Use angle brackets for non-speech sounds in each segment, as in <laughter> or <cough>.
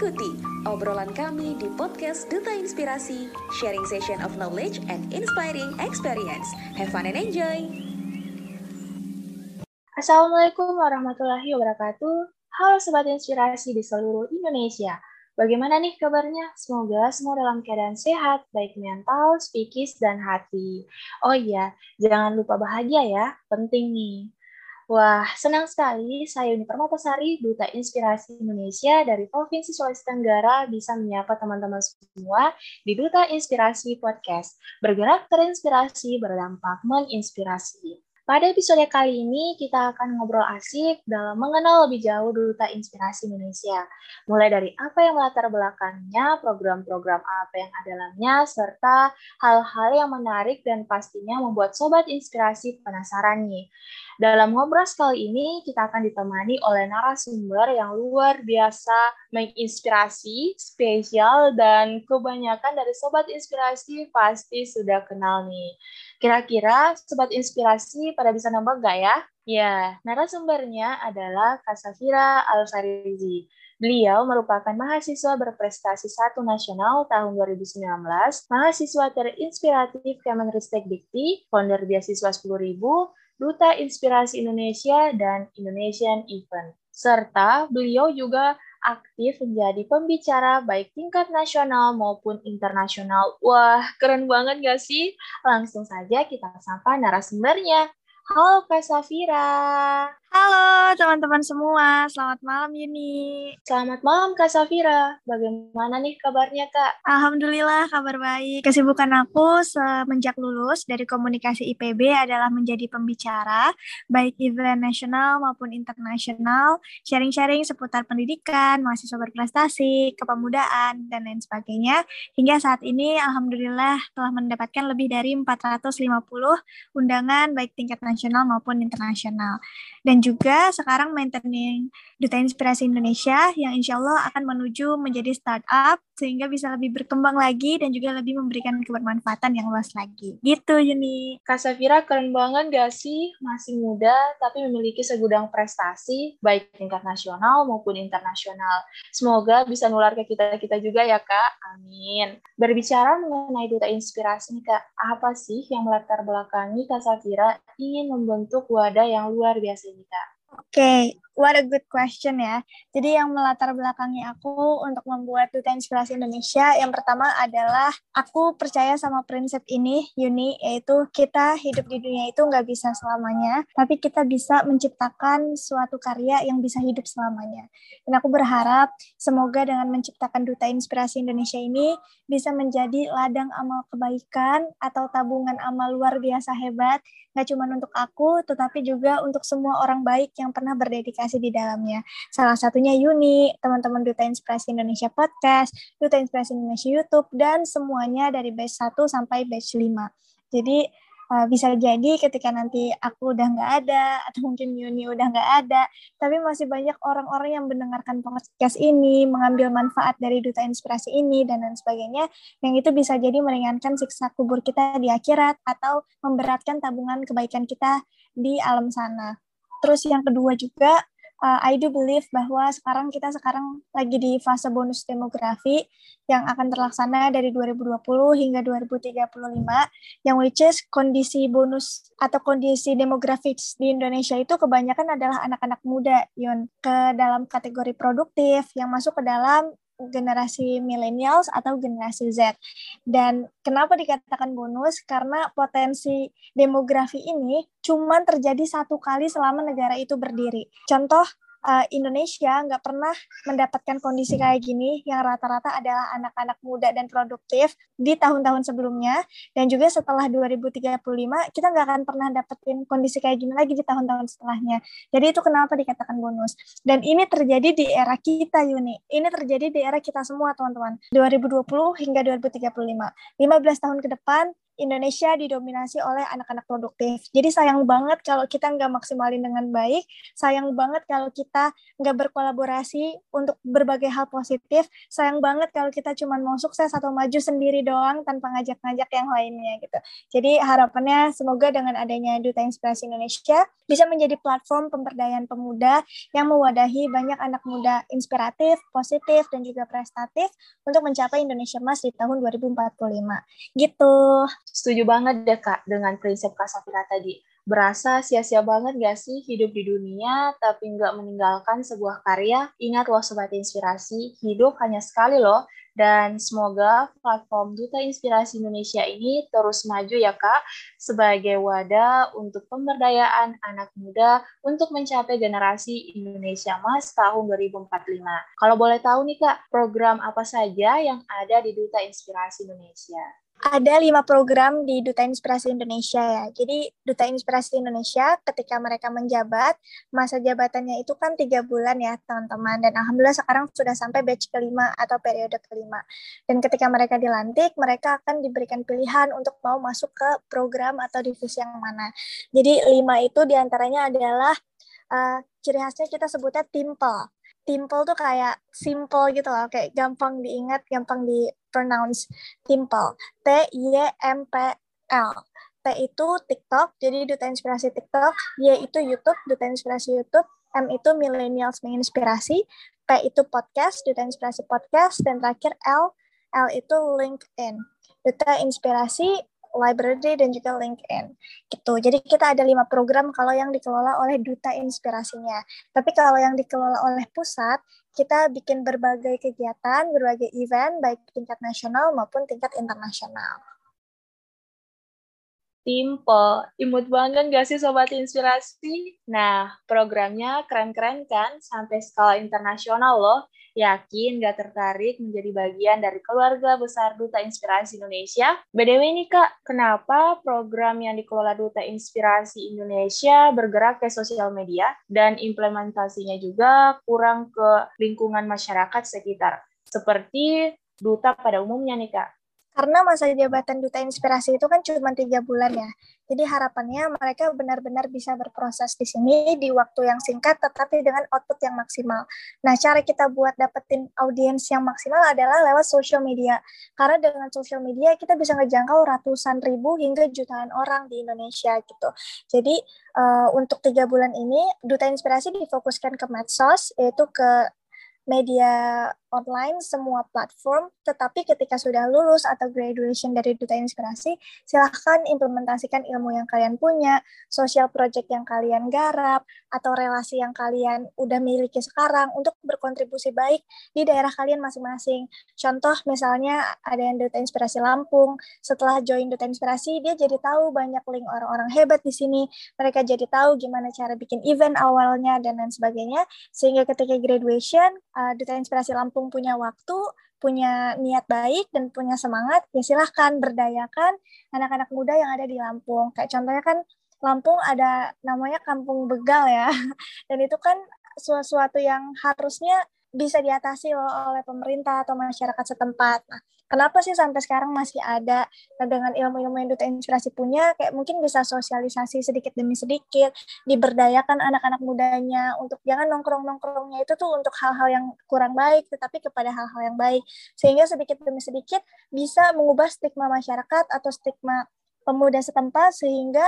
Ikuti obrolan kami di podcast Duta Inspirasi, sharing session of knowledge and inspiring experience. Have fun and enjoy! Assalamualaikum warahmatullahi wabarakatuh. Halo Sobat Inspirasi di seluruh Indonesia. Bagaimana nih kabarnya? Semoga semua dalam keadaan sehat, baik mental, psikis, dan hati. Oh iya, jangan lupa bahagia ya, penting nih. Wah, senang sekali saya Uni Permatasari, Duta Inspirasi Indonesia dari Provinsi Sulawesi Tenggara bisa menyapa teman-teman semua di Duta Inspirasi Podcast. Bergerak terinspirasi, berdampak menginspirasi. Pada episode kali ini, kita akan ngobrol asik dalam mengenal lebih jauh Duta Inspirasi Indonesia. Mulai dari apa yang melatar belakangnya, program-program apa yang ada dalamnya, serta hal-hal yang menarik dan pastinya membuat Sobat Inspirasi penasaran nih. Dalam ngobrol kali ini, kita akan ditemani oleh narasumber yang luar biasa menginspirasi, spesial, dan kebanyakan dari Sobat Inspirasi pasti sudah kenal nih. Kira-kira Sobat Inspirasi pada bisa nambah nggak ya? Ya, narasumbernya adalah Kasafira Al-Farizi. Beliau merupakan mahasiswa berprestasi satu nasional tahun 2019, mahasiswa terinspiratif Kemenristek Dikti, founder beasiswa 10.000, Duta Inspirasi Indonesia, dan Indonesian Event. Serta beliau juga aktif menjadi pembicara baik tingkat nasional maupun internasional. Wah, keren banget gak sih? Langsung saja kita sapa narasumbernya. Halo Kak Safira. Halo teman-teman semua, selamat malam Yuni. Selamat malam Kak Safira. Bagaimana nih kabarnya Kak? Alhamdulillah kabar baik. Kesibukan aku semenjak lulus dari komunikasi IPB adalah menjadi pembicara, baik event nasional maupun internasional, sharing-sharing seputar pendidikan, mahasiswa berprestasi, kepemudaan, dan lain sebagainya. Hingga saat ini Alhamdulillah telah mendapatkan lebih dari 450 undangan baik tingkat nasional maupun internasional. Dan juga sekarang maintaining Duta Inspirasi Indonesia yang insya Allah akan menuju menjadi startup sehingga bisa lebih berkembang lagi dan juga lebih memberikan kebermanfaatan yang luas lagi. Gitu Yuni. Kak Safira keren banget gak sih? Masih muda tapi memiliki segudang prestasi baik tingkat nasional maupun internasional. Semoga bisa nular ke kita-kita juga ya Kak. Amin. Berbicara mengenai Duta Inspirasi nih Kak, apa sih yang melatar belakangi Kak Safira ingin membentuk wadah yang luar biasa ini Kak? Oke, okay. What a good question ya. Jadi yang melatar belakangi aku untuk membuat Duta Inspirasi Indonesia, yang pertama adalah aku percaya sama prinsip ini, Yuni, yaitu kita hidup di dunia itu nggak bisa selamanya, tapi kita bisa menciptakan suatu karya yang bisa hidup selamanya. Dan aku berharap semoga dengan menciptakan Duta Inspirasi Indonesia ini bisa menjadi ladang amal kebaikan atau tabungan amal luar biasa hebat, nggak cuma untuk aku, tetapi juga untuk semua orang baik yang pernah berdedikasi di dalamnya. Salah satunya Yuni, teman-teman Duta Inspirasi Indonesia Podcast, Duta Inspirasi Indonesia YouTube, dan semuanya dari batch 1 sampai batch 5. Jadi uh, bisa jadi ketika nanti aku udah nggak ada atau mungkin Yuni udah nggak ada tapi masih banyak orang-orang yang mendengarkan podcast ini mengambil manfaat dari duta inspirasi ini dan lain sebagainya yang itu bisa jadi meringankan siksa kubur kita di akhirat atau memberatkan tabungan kebaikan kita di alam sana Terus yang kedua juga, uh, I do believe bahwa sekarang kita sekarang lagi di fase bonus demografi yang akan terlaksana dari 2020 hingga 2035, yang which is kondisi bonus atau kondisi demografis di Indonesia itu kebanyakan adalah anak-anak muda, Yon, ke dalam kategori produktif yang masuk ke dalam generasi millennials atau generasi Z. Dan kenapa dikatakan bonus? Karena potensi demografi ini cuma terjadi satu kali selama negara itu berdiri. Contoh, uh, Indonesia nggak pernah mendapatkan kondisi kayak gini yang rata-rata adalah anak-anak muda dan produktif di tahun-tahun sebelumnya dan juga setelah 2035 kita nggak akan pernah dapetin kondisi kayak gini lagi di tahun-tahun setelahnya. Jadi itu kenapa dikatakan bonus. Dan ini terjadi di era kita Yuni. Ini terjadi di era kita semua teman-teman. 2020 hingga 2035. 15 tahun ke depan Indonesia didominasi oleh anak-anak produktif. Jadi sayang banget kalau kita nggak maksimalin dengan baik, sayang banget kalau kita nggak berkolaborasi untuk berbagai hal positif, sayang banget kalau kita cuma mau sukses atau maju sendiri doang tanpa ngajak-ngajak yang lainnya gitu. Jadi harapannya semoga dengan adanya Duta Inspirasi Indonesia bisa menjadi platform pemberdayaan pemuda yang mewadahi banyak anak muda inspiratif, positif, dan juga prestatif untuk mencapai Indonesia Emas di tahun 2045. Gitu. Setuju banget deh Kak dengan prinsip Kak Safira tadi. Berasa sia-sia banget gak sih hidup di dunia tapi nggak meninggalkan sebuah karya? Ingat loh Sobat Inspirasi, hidup hanya sekali loh. Dan semoga platform Duta Inspirasi Indonesia ini terus maju ya Kak, sebagai wadah untuk pemberdayaan anak muda untuk mencapai generasi Indonesia Mas tahun 2045. Kalau boleh tahu nih Kak, program apa saja yang ada di Duta Inspirasi Indonesia? Ada lima program di Duta Inspirasi Indonesia ya. Jadi Duta Inspirasi Indonesia ketika mereka menjabat, masa jabatannya itu kan tiga bulan ya teman-teman. Dan Alhamdulillah sekarang sudah sampai batch kelima atau periode kelima. Dan ketika mereka dilantik, mereka akan diberikan pilihan untuk mau masuk ke program atau divisi yang mana. Jadi lima itu di antaranya adalah uh, ciri khasnya kita sebutnya timple Timple tuh kayak simple gitu loh, kayak gampang diingat, gampang di pronounce. Timple. T Y M P L. T itu TikTok, jadi duta inspirasi TikTok. Y itu YouTube, duta inspirasi YouTube. M itu millennials menginspirasi. P itu podcast, duta inspirasi podcast. Dan terakhir L, L itu LinkedIn. Duta inspirasi library dan juga LinkedIn gitu. Jadi kita ada lima program kalau yang dikelola oleh duta inspirasinya. Tapi kalau yang dikelola oleh pusat, kita bikin berbagai kegiatan, berbagai event baik tingkat nasional maupun tingkat internasional. Simple, imut banget gak sih Sobat Inspirasi? Nah, programnya keren-keren kan, sampai skala internasional loh. Yakin gak tertarik menjadi bagian dari keluarga besar Duta Inspirasi Indonesia? BDW nih Kak, kenapa program yang dikelola Duta Inspirasi Indonesia bergerak ke sosial media dan implementasinya juga kurang ke lingkungan masyarakat sekitar? Seperti Duta pada umumnya nih Kak. Karena masa jabatan Duta Inspirasi itu kan cuma tiga bulan ya. Jadi harapannya mereka benar-benar bisa berproses di sini di waktu yang singkat tetapi dengan output yang maksimal. Nah, cara kita buat dapetin audiens yang maksimal adalah lewat social media. Karena dengan social media kita bisa ngejangkau ratusan ribu hingga jutaan orang di Indonesia gitu. Jadi uh, untuk tiga bulan ini Duta Inspirasi difokuskan ke medsos, yaitu ke media online semua platform, tetapi ketika sudah lulus atau graduation dari Duta Inspirasi, silahkan implementasikan ilmu yang kalian punya, social project yang kalian garap, atau relasi yang kalian udah miliki sekarang untuk berkontribusi baik di daerah kalian masing-masing. Contoh misalnya ada yang Duta Inspirasi Lampung, setelah join Duta Inspirasi, dia jadi tahu banyak link orang-orang hebat di sini, mereka jadi tahu gimana cara bikin event awalnya, dan lain sebagainya, sehingga ketika graduation, uh, Duta Inspirasi Lampung punya waktu, punya niat baik dan punya semangat, ya silahkan berdayakan anak-anak muda yang ada di Lampung. Kayak contohnya kan Lampung ada namanya Kampung Begal ya, <laughs> dan itu kan sesuatu yang harusnya bisa diatasi loh oleh pemerintah atau masyarakat setempat. Nah, kenapa sih sampai sekarang masih ada nah, dengan ilmu-ilmu yang Duta Inspirasi punya, kayak mungkin bisa sosialisasi sedikit demi sedikit, diberdayakan anak-anak mudanya untuk jangan nongkrong-nongkrongnya itu tuh untuk hal-hal yang kurang baik, tetapi kepada hal-hal yang baik. Sehingga sedikit demi sedikit bisa mengubah stigma masyarakat atau stigma pemuda setempat sehingga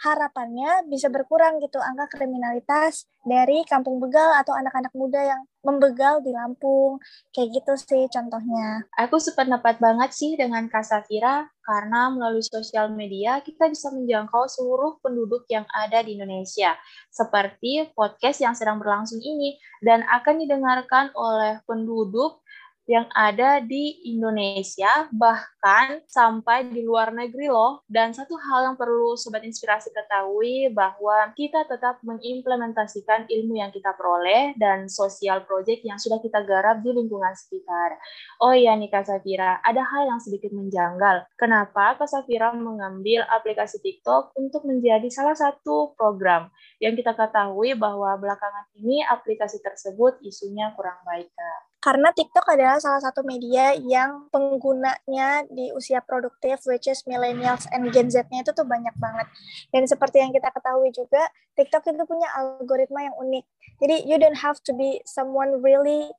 harapannya bisa berkurang gitu angka kriminalitas dari kampung begal atau anak-anak muda yang membegal di Lampung. Kayak gitu sih contohnya. Aku sependapat banget sih dengan Kak Safira karena melalui sosial media kita bisa menjangkau seluruh penduduk yang ada di Indonesia. Seperti podcast yang sedang berlangsung ini dan akan didengarkan oleh penduduk yang ada di Indonesia, bahkan sampai di luar negeri loh. Dan satu hal yang perlu Sobat Inspirasi ketahui bahwa kita tetap mengimplementasikan ilmu yang kita peroleh dan sosial project yang sudah kita garap di lingkungan sekitar. Oh iya nih Kak Safira, ada hal yang sedikit menjanggal. Kenapa Kak Safira mengambil aplikasi TikTok untuk menjadi salah satu program yang kita ketahui bahwa belakangan ini aplikasi tersebut isunya kurang baik, Kak? Karena TikTok adalah salah satu media yang penggunanya di usia produktif, which is millennials and Gen Z-nya itu tuh banyak banget. Dan seperti yang kita ketahui juga, TikTok itu punya algoritma yang unik. Jadi you don't have to be someone really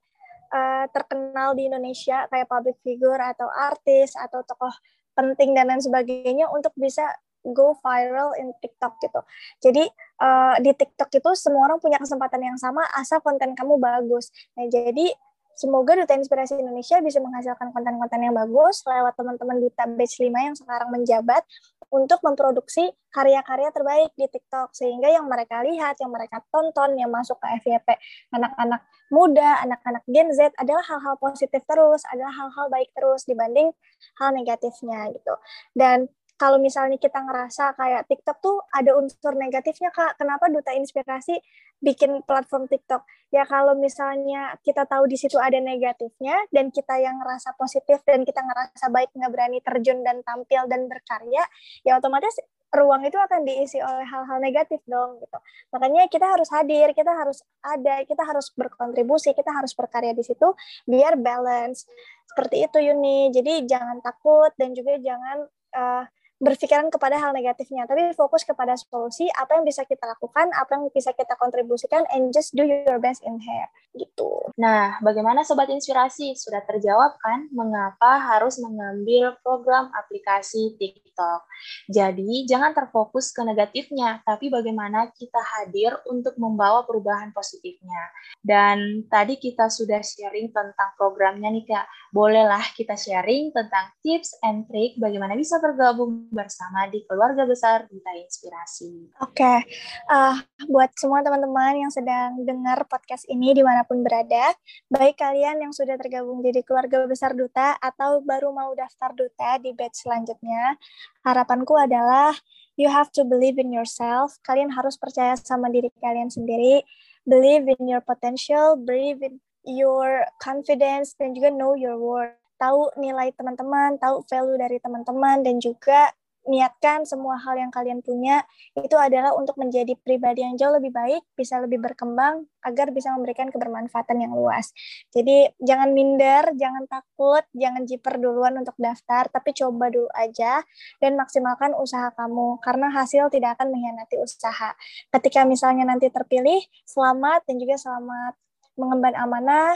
uh, terkenal di Indonesia kayak public figure atau artis atau tokoh penting dan lain sebagainya untuk bisa go viral in TikTok gitu. Jadi uh, di TikTok itu semua orang punya kesempatan yang sama asal konten kamu bagus. Nah, jadi Semoga Duta Inspirasi Indonesia bisa menghasilkan konten-konten yang bagus lewat teman-teman Duta Batch 5 yang sekarang menjabat untuk memproduksi karya-karya terbaik di TikTok sehingga yang mereka lihat, yang mereka tonton, yang masuk ke FYP anak-anak muda, anak-anak Gen Z adalah hal-hal positif terus, adalah hal-hal baik terus dibanding hal negatifnya gitu. Dan kalau misalnya kita ngerasa kayak TikTok tuh ada unsur negatifnya kak, kenapa Duta Inspirasi bikin platform TikTok? Ya kalau misalnya kita tahu di situ ada negatifnya dan kita yang ngerasa positif dan kita ngerasa baik nggak berani terjun dan tampil dan berkarya, ya otomatis ruang itu akan diisi oleh hal-hal negatif dong gitu. Makanya kita harus hadir, kita harus ada, kita harus berkontribusi, kita harus berkarya di situ biar balance. Seperti itu Yuni. Jadi jangan takut dan juga jangan uh, berpikiran kepada hal negatifnya, tapi fokus kepada solusi, apa yang bisa kita lakukan, apa yang bisa kita kontribusikan, and just do your best in here, gitu. Nah, bagaimana Sobat Inspirasi? Sudah terjawab kan mengapa harus mengambil program aplikasi TikTok? Jadi, jangan terfokus ke negatifnya, tapi bagaimana kita hadir untuk membawa perubahan positifnya. Dan tadi kita sudah sharing tentang programnya nih Kak. Bolehlah kita sharing tentang tips and trick bagaimana bisa bergabung bersama di keluarga besar Duta Inspirasi. Oke, okay. uh, buat semua teman-teman yang sedang dengar podcast ini di mana pun berada, baik kalian yang sudah tergabung jadi keluarga besar Duta atau baru mau daftar Duta di batch selanjutnya, harapanku adalah you have to believe in yourself. Kalian harus percaya sama diri kalian sendiri, believe in your potential, believe in your confidence, dan juga know your worth tahu nilai teman-teman, tahu value dari teman-teman, dan juga niatkan semua hal yang kalian punya itu adalah untuk menjadi pribadi yang jauh lebih baik, bisa lebih berkembang agar bisa memberikan kebermanfaatan yang luas. Jadi jangan minder, jangan takut, jangan jiper duluan untuk daftar, tapi coba dulu aja dan maksimalkan usaha kamu karena hasil tidak akan mengkhianati usaha. Ketika misalnya nanti terpilih, selamat dan juga selamat mengemban amanah,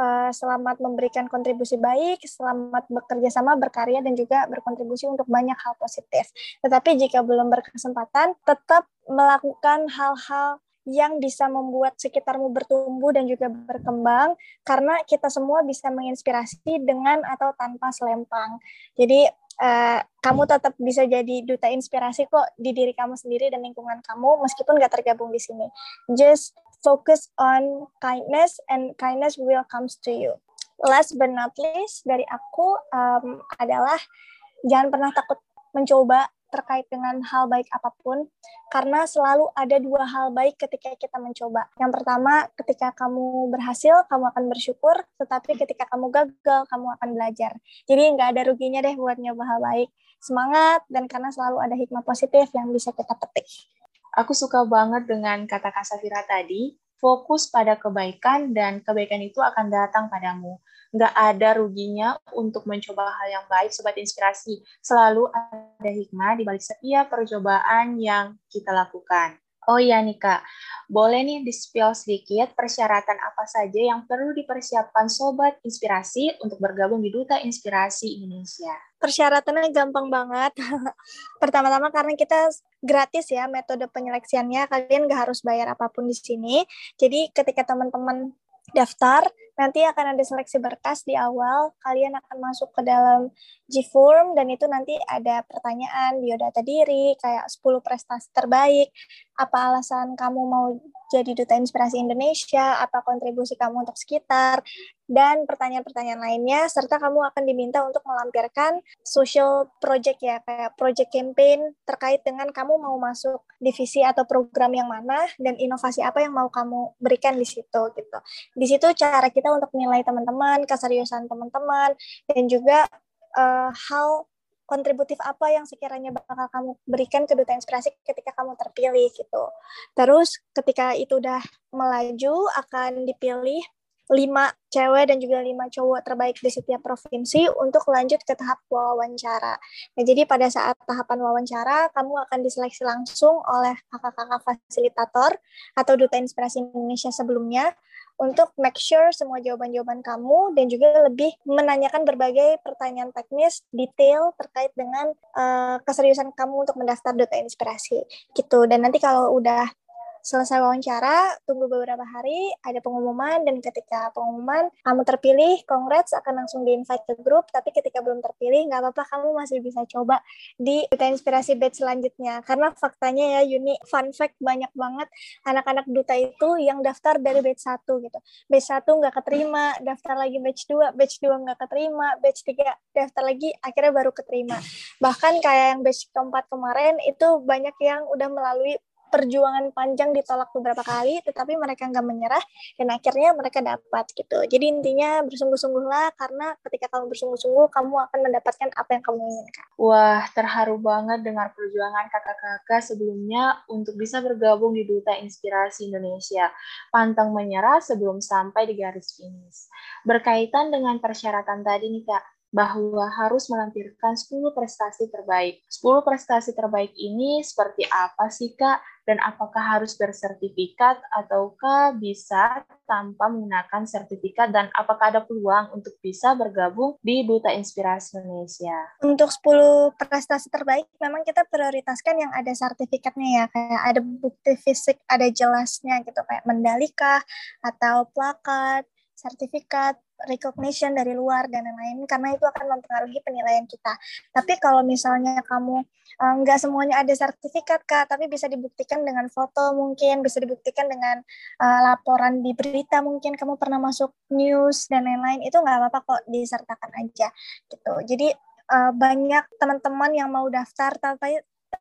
uh, selamat memberikan kontribusi baik, selamat bekerja sama, berkarya, dan juga berkontribusi untuk banyak hal positif. Tetapi jika belum berkesempatan, tetap melakukan hal-hal yang bisa membuat sekitarmu bertumbuh dan juga berkembang karena kita semua bisa menginspirasi dengan atau tanpa selempang. Jadi uh, kamu tetap bisa jadi duta inspirasi kok di diri kamu sendiri dan lingkungan kamu meskipun gak tergabung di sini. Just focus on kindness and kindness will comes to you. Last but not least dari aku um, adalah jangan pernah takut mencoba terkait dengan hal baik apa pun karena selalu ada dua hal baik ketika kita mencoba. Yang pertama, ketika kamu berhasil, kamu akan bersyukur, tetapi ketika kamu gagal, kamu akan belajar. Jadi nggak ada ruginya deh buat nyoba hal baik. Semangat dan karena selalu ada hikmah positif yang bisa kita petik. Aku suka banget dengan kata Kak Safira tadi, fokus pada kebaikan dan kebaikan itu akan datang padamu. Nggak ada ruginya untuk mencoba hal yang baik, Sobat Inspirasi. Selalu ada hikmah di balik setiap percobaan yang kita lakukan. Oh iya nih Kak, boleh nih di-spill sedikit persyaratan apa saja yang perlu dipersiapkan Sobat Inspirasi untuk bergabung di Duta Inspirasi Indonesia? Persyaratannya gampang banget. <laughs> Pertama-tama karena kita gratis ya metode penyeleksiannya, kalian nggak harus bayar apa pun di sini. Jadi ketika teman-teman daftar, nanti akan ada seleksi berkas di awal, kalian akan masuk ke dalam G-Form, dan itu nanti ada pertanyaan, biodata diri, kayak 10 prestasi terbaik, apa alasan kamu mau jadi Duta Inspirasi Indonesia, apa kontribusi kamu untuk sekitar, dan pertanyaan-pertanyaan lainnya, serta kamu akan diminta untuk melampirkan social project ya, kayak project campaign terkait dengan kamu mau masuk divisi atau program yang mana, dan inovasi apa yang mau kamu berikan di situ gitu. Di situ cara kita untuk menilai teman-teman, keseriusan teman-teman, dan juga uh, hal kontributif apa yang sekiranya bakal kamu berikan ke Duta Inspirasi ketika kamu terpilih gitu. Terus ketika itu udah melaju akan dipilih lima cewek dan juga lima cowok terbaik di setiap provinsi untuk lanjut ke tahap wawancara. Nah, jadi pada saat tahapan wawancara, kamu akan diseleksi langsung oleh kakak-kakak fasilitator atau Duta Inspirasi Indonesia sebelumnya untuk make sure semua jawaban-jawaban kamu dan juga lebih menanyakan berbagai pertanyaan teknis detail terkait dengan uh, keseriusan kamu untuk mendaftar Duta Inspirasi gitu. Dan nanti kalau udah selesai wawancara, tunggu beberapa hari, ada pengumuman, dan ketika pengumuman kamu terpilih, congrats akan langsung di-invite ke grup, tapi ketika belum terpilih, nggak apa-apa, kamu masih bisa coba di Duta Inspirasi batch selanjutnya. Karena faktanya ya, Yuni, fun fact banyak banget anak-anak Duta itu yang daftar dari batch 1 gitu. Batch 1 nggak keterima, daftar lagi batch 2, batch 2 nggak keterima, batch 3 daftar lagi, akhirnya baru keterima. Bahkan kayak yang batch keempat kemarin, itu banyak yang udah melalui perjuangan panjang ditolak beberapa kali, tetapi mereka nggak menyerah dan akhirnya mereka dapat gitu. Jadi intinya bersungguh-sungguhlah karena ketika kamu bersungguh-sungguh, kamu akan mendapatkan apa yang kamu inginkan. Wah, terharu banget dengar perjuangan kakak-kakak sebelumnya untuk bisa bergabung di Duta Inspirasi Indonesia. Pantang menyerah sebelum sampai di garis finish. Berkaitan dengan persyaratan tadi nih Kak, bahwa harus melampirkan 10 prestasi terbaik. 10 prestasi terbaik ini seperti apa sih Kak? Dan apakah harus bersertifikat ataukah bisa tanpa menggunakan sertifikat? Dan apakah ada peluang untuk bisa bergabung di Duta Inspirasi Indonesia? Untuk 10 prestasi terbaik memang kita prioritaskan yang ada sertifikatnya ya, kayak ada bukti fisik, ada jelasnya gitu. Kayak mendalika atau plakat, sertifikat, recognition dari luar dan lain-lain karena itu akan mempengaruhi penilaian kita. Tapi kalau misalnya kamu uh, nggak semuanya ada sertifikat kak, tapi bisa dibuktikan dengan foto mungkin, bisa dibuktikan dengan uh, laporan di berita mungkin kamu pernah masuk news dan lain-lain itu nggak apa-apa kok disertakan aja gitu. Jadi uh, banyak teman-teman yang mau daftar tapi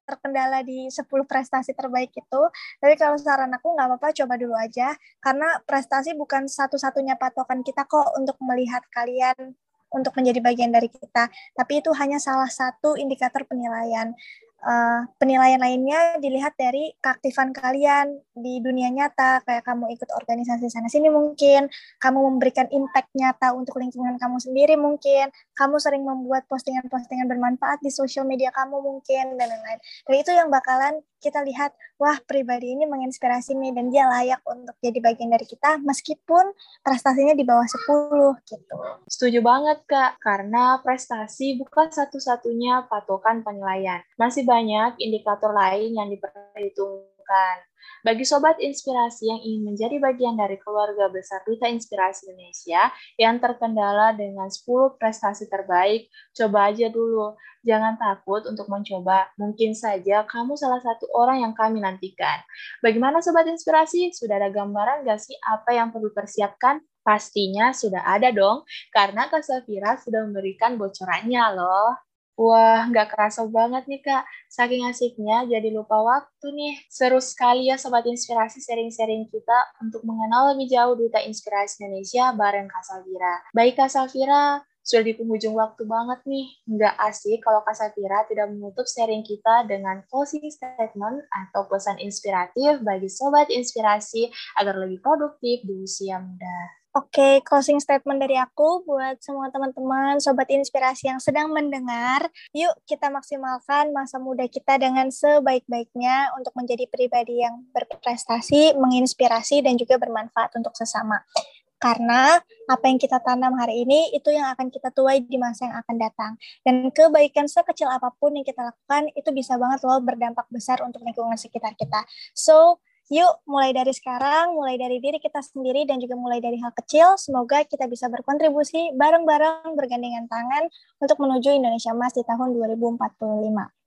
terkendala di 10 prestasi terbaik itu. Tapi kalau saran aku nggak apa-apa coba dulu aja karena prestasi bukan satu-satunya patokan kita kok untuk melihat kalian untuk menjadi bagian dari kita. Tapi itu hanya salah satu indikator penilaian uh, penilaian lainnya dilihat dari keaktifan kalian di dunia nyata, kayak kamu ikut organisasi sana-sini mungkin, kamu memberikan impact nyata untuk lingkungan kamu sendiri mungkin, kamu sering membuat postingan-postingan bermanfaat di sosial media kamu mungkin, dan lain-lain. Dan itu yang bakalan kita lihat, wah pribadi ini menginspirasi nih, dan dia layak untuk jadi bagian dari kita, meskipun prestasinya di bawah 10 gitu. Setuju banget Kak, karena prestasi bukan satu-satunya patokan penilaian. Masih banyak indikator lain yang diperhitungkan. Bagi sobat inspirasi yang ingin menjadi bagian dari keluarga besar Duta Inspirasi Indonesia yang terkendala dengan 10 prestasi terbaik, coba aja dulu. Jangan takut untuk mencoba. Mungkin saja kamu salah satu orang yang kami nantikan. Bagaimana sobat inspirasi? Sudah ada gambaran gak sih apa yang perlu persiapkan? Pastinya sudah ada dong, karena Kak Safira sudah memberikan bocorannya loh. Wah, nggak kerasa banget nih, Kak. Saking asiknya, jadi lupa waktu nih. Seru sekali ya Sobat Inspirasi sharing-sharing kita untuk mengenal lebih jauh Duta Inspirasi Indonesia bareng Kak Safira. Baik, Kak Safira, sudah di penghujung waktu banget nih. Nggak asik kalau Kak Safira tidak menutup sharing kita dengan closing statement atau pesan inspiratif bagi Sobat Inspirasi agar lebih produktif di usia muda. Oke, okay, closing statement dari aku buat semua teman-teman, sobat inspirasi yang sedang mendengar. Yuk kita maksimalkan masa muda kita dengan sebaik-baiknya untuk menjadi pribadi yang berprestasi, menginspirasi, dan juga bermanfaat untuk sesama. Karena apa yang kita tanam hari ini itu yang akan kita tuai di masa yang akan datang. Dan kebaikan sekecil apa pun yang kita lakukan itu bisa banget loh berdampak besar untuk lingkungan sekitar kita. So, Yuk, mulai dari sekarang, mulai dari diri kita sendiri dan juga mulai dari hal kecil, semoga kita bisa berkontribusi bareng-bareng bergandengan tangan untuk menuju Indonesia Emas di tahun 2045.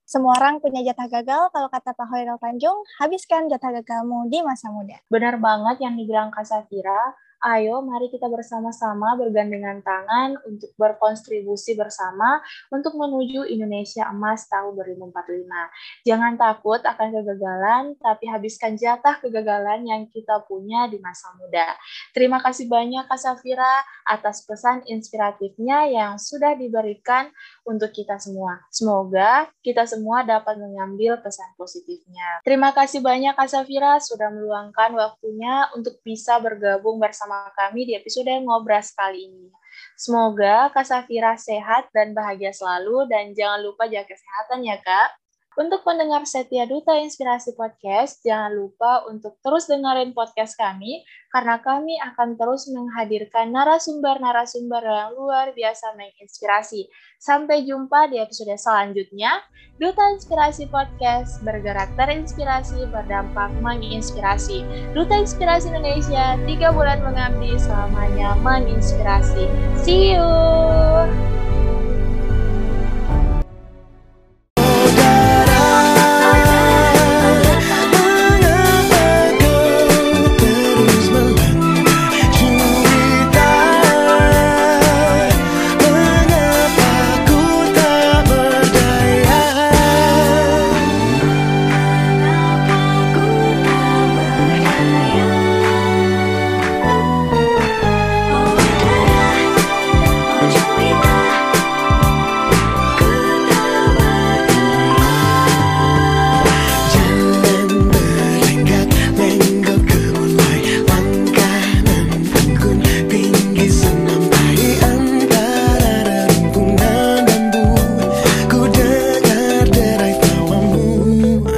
Semua orang punya jatah gagal, kalau kata Pak Hoirul Tanjung, habiskan jatah gagalmu di masa muda. Benar banget yang dibilang Kak Safira, ayo mari kita bersama-sama bergandengan tangan untuk berkontribusi bersama untuk menuju Indonesia Emas tahun 2045. Jangan takut akan kegagalan, tapi habiskan jatah kegagalan yang kita punya di masa muda. Terima kasih banyak Kak Safira atas pesan inspiratifnya yang sudah diberikan untuk kita semua. Semoga kita semua dapat mengambil pesan positifnya. Terima kasih banyak Kak Safira sudah meluangkan waktunya untuk bisa bergabung bersama bersama kami di episode Ngobras kali ini. Semoga Kak Safira sehat dan bahagia selalu dan jangan lupa jaga kesehatan ya Kak. Untuk pendengar setia Duta Inspirasi Podcast, jangan lupa untuk terus dengerin podcast kami, karena kami akan terus menghadirkan narasumber-narasumber yang luar biasa menginspirasi. Sampai jumpa di episode selanjutnya. Duta Inspirasi Podcast bergerak terinspirasi, berdampak menginspirasi. Duta Inspirasi Indonesia, tiga bulan mengabdi selamanya menginspirasi. See you!